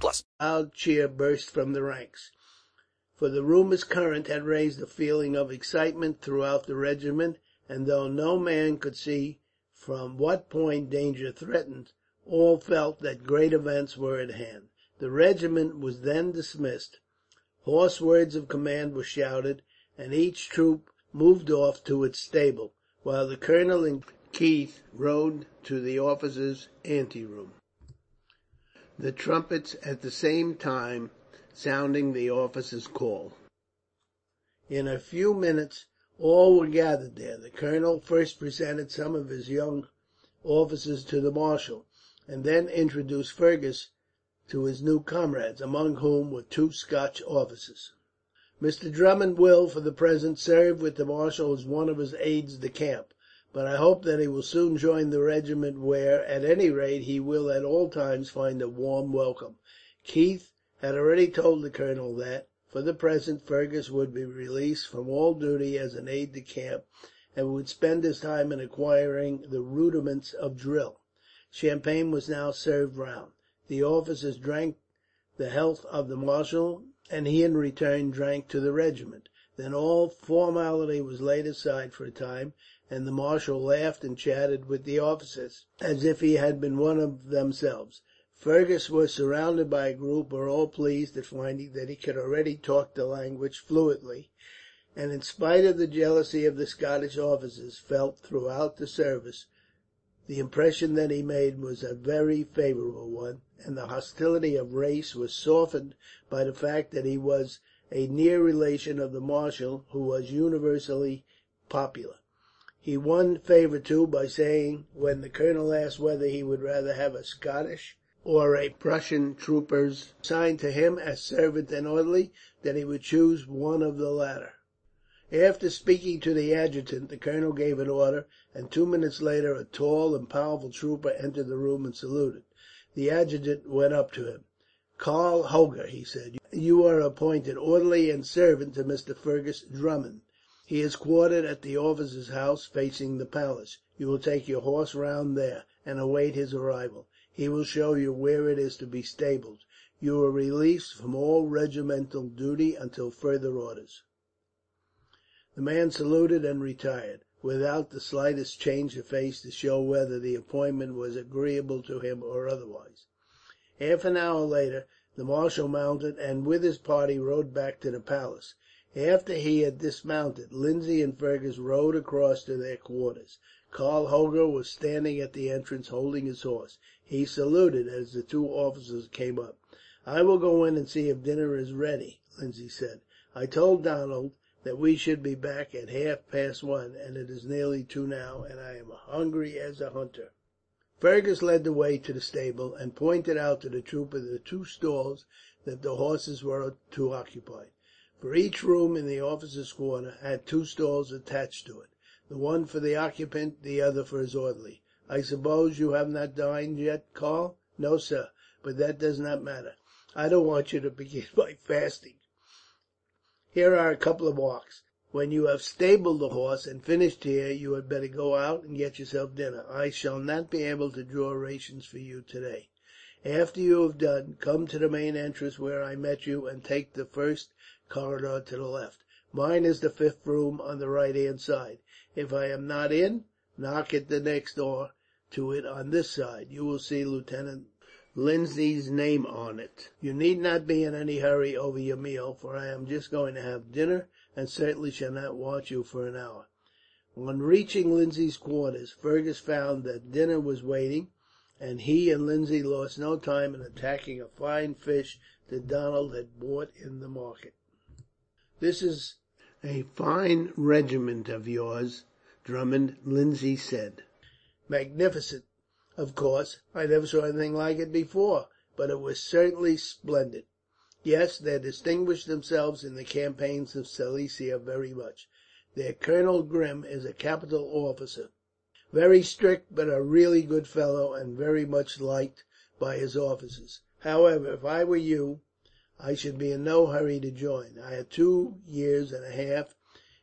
plus. Loud cheer burst from the ranks, for the rumors current had raised a feeling of excitement throughout the regiment, and though no man could see from what point danger threatened, all felt that great events were at hand. The regiment was then dismissed. Hoarse words of command were shouted, and each troop moved off to its stable, while the colonel and Keith rode to the officers' anteroom the trumpets at the same time sounding the officers' call. In a few minutes all were gathered there. The colonel first presented some of his young officers to the marshal, and then introduced Fergus to his new comrades, among whom were two Scotch officers. "Mr. Drummond will, for the present, serve with the marshal as one of his aides de camp; but I hope that he will soon join the regiment where, at any rate, he will at all times find a warm welcome." Keith had already told the colonel that, for the present, Fergus would be released from all duty as an aide de camp, and would spend his time in acquiring the rudiments of drill. Champagne was now served round. The officers drank the health of the marshal, and he in return drank to the regiment. Then all formality was laid aside for a time, and the marshal laughed and chatted with the officers, as if he had been one of themselves. Fergus was surrounded by a group who were all pleased at finding that he could already talk the language fluently, and in spite of the jealousy of the Scottish officers felt throughout the service, the impression that he made was a very favourable one, and the hostility of race was softened by the fact that he was a near relation of the marshal, who was universally popular. He won favour, too, by saying, when the colonel asked whether he would rather have a Scottish or a Prussian trooper assigned to him as servant and orderly, that he would choose one of the latter. After speaking to the adjutant, the colonel gave an order, and two minutes later a tall and powerful trooper entered the room and saluted. The adjutant went up to him. "Karl Hoger," he said, "you are appointed orderly and servant to Mr. Fergus Drummond. He is quartered at the officer's house facing the palace. You will take your horse round there, and await his arrival. He will show you where it is to be stabled. You are released from all regimental duty until further orders." The man saluted and retired, without the slightest change of face to show whether the appointment was agreeable to him or otherwise. Half an hour later the marshal mounted, and with his party rode back to the palace. After he had dismounted, Lindsay and Fergus rode across to their quarters. Karl Hoger was standing at the entrance, holding his horse. He saluted, as the two officers came up. "I will go in and see if dinner is ready," Lindsay said. "I told Donald that we should be back at half past one, and it is nearly two now, and I am hungry as a hunter." Fergus led the way to the stable, and pointed out to the trooper the two stalls that the horses were to occupy. For each room in the officers' quarter had two stalls attached to it, the one for the occupant, the other for his orderly. "I suppose you have not dined yet, Karl?" "No, sir, but that does not matter. I don't want you to begin by fasting. Here are a couple of marks. When you have stabled the horse, and finished here, you had better go out and get yourself dinner. I shall not be able to draw rations for you today. After you have done, come to the main entrance where I met you, and take the first corridor to the left. Mine is the fifth room on the right hand side. If I am not in, knock at the next door to it on this side. You will see Lieutenant Lindsay's name on it. You need not be in any hurry over your meal, for I am just going to have dinner, and certainly shall not want you for an hour." On reaching Lindsay's quarters, Fergus found that dinner was waiting, and he and Lindsay lost no time in attacking a fine fish that Donald had bought in the market. "This is a fine regiment of yours, Drummond," Lindsay said. "Magnificent, of course. I never saw anything like it before, but it was certainly splendid. Yes, they distinguished themselves in the campaigns of Silesia very much. Their Colonel Grim is a capital officer, very strict, but a really good fellow, and very much liked by his officers. However, if I were you, I should be in no hurry to join. I had two years and a half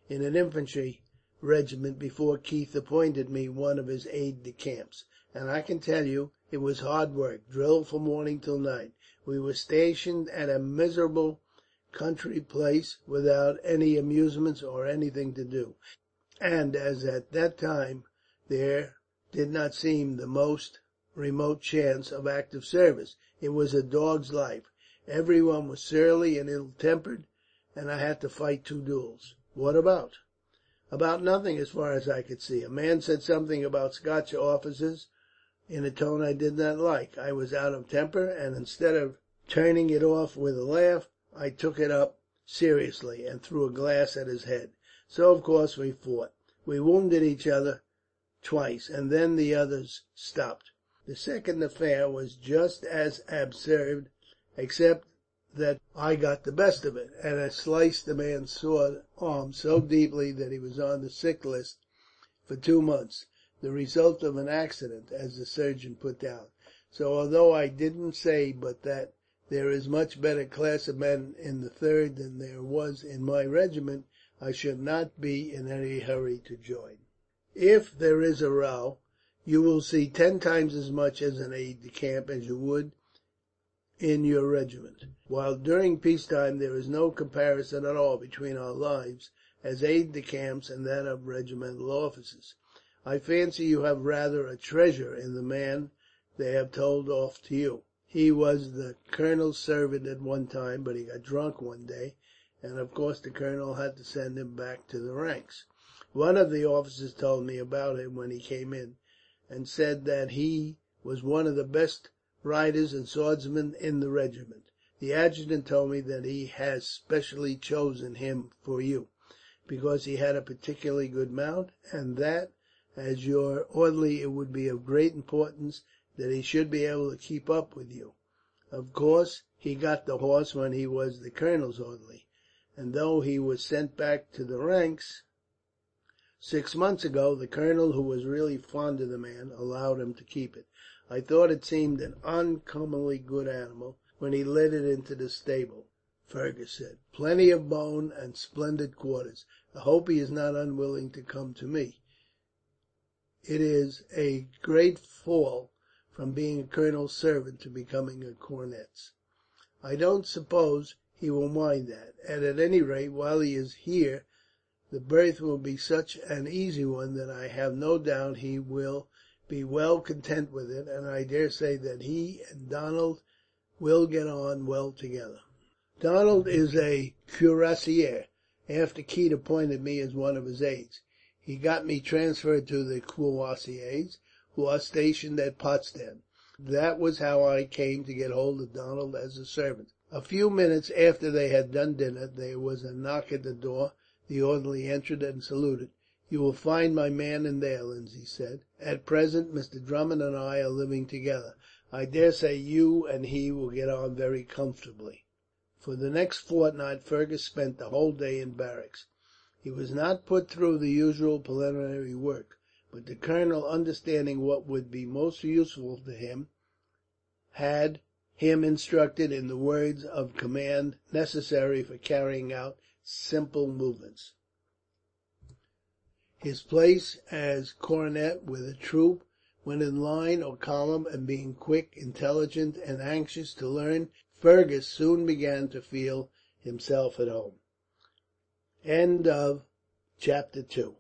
in an infantry regiment before Keith appointed me one of his aides de camp, and I can tell you it was hard work, drill from morning till night. We were stationed at a miserable country place, without any amusements or anything to do; and as at that time there did not seem the most remote chance of active service, it was a dog's life. Everyone was surly and ill tempered, and I had to fight two duels." "What about?" "About nothing, as far as I could see. A man said something about Scotch officers, in a tone I did not like. I was out of temper, and instead of turning it off with a laugh, I took it up seriously, and threw a glass at his head. So of course we fought. We wounded each other twice, and then the others stopped. The second affair was just as absurd, except that I got the best of it, and I sliced the man's sword arm so deeply that he was on the sick list for two months the result of an accident, as the surgeon put down. So although I didn't say but that there is much better class of men in the Third than there was in my regiment, I should not be in any hurry to join. If there is a row, you will see ten times as much as an aide de camp as you would in your regiment; while during peace time there is no comparison at all between our lives, as aides de camp, and that of regimental officers. I fancy you have rather a treasure in the man they have told off to you. He was the colonel's servant at one time, but he got drunk one day, and of course the colonel had to send him back to the ranks. One of the officers told me about him when he came in, and said that he was one of the best riders and swordsmen in the regiment. The adjutant told me that he has specially chosen him for you, because he had a particularly good mount, and that, as your orderly, it would be of great importance that he should be able to keep up with you. Of course, he got the horse when he was the colonel's orderly, and though he was sent back to the ranks six months ago, the colonel, who was really fond of the man, allowed him to keep it. I thought it seemed an uncommonly good animal, when he led it into the stable," Fergus said. "Plenty of bone, and splendid quarters. I hope he is not unwilling to come to me. It is a great fall from being a colonel's servant to becoming a cornet's." "I don't suppose he will mind that; and at any rate, while he is here the berth will be such an easy one that I have no doubt he will be well content with it, and I daresay that he and Donald will get on well together. Donald is a cuirassier, after Keith appointed me as one of his aides. He got me transferred to the cuirassiers, who are stationed at Potsdam. That was how I came to get hold of Donald as a servant." A few minutes after they had done dinner, there was a knock at the door. The orderly entered and saluted. "You will find my man in there," Lindsay said. "At present, Mr. Drummond and I are living together. I daresay you and he will get on very comfortably." For the next fortnight Fergus spent the whole day in barracks. He was not put through the usual preliminary work, but the colonel, understanding what would be most useful to him, had him instructed in the words of command necessary for carrying out simple movements. His place as cornet with a troop, when in line or column, and being quick, intelligent, and anxious to learn, Fergus soon began to feel himself at home. Chapter 3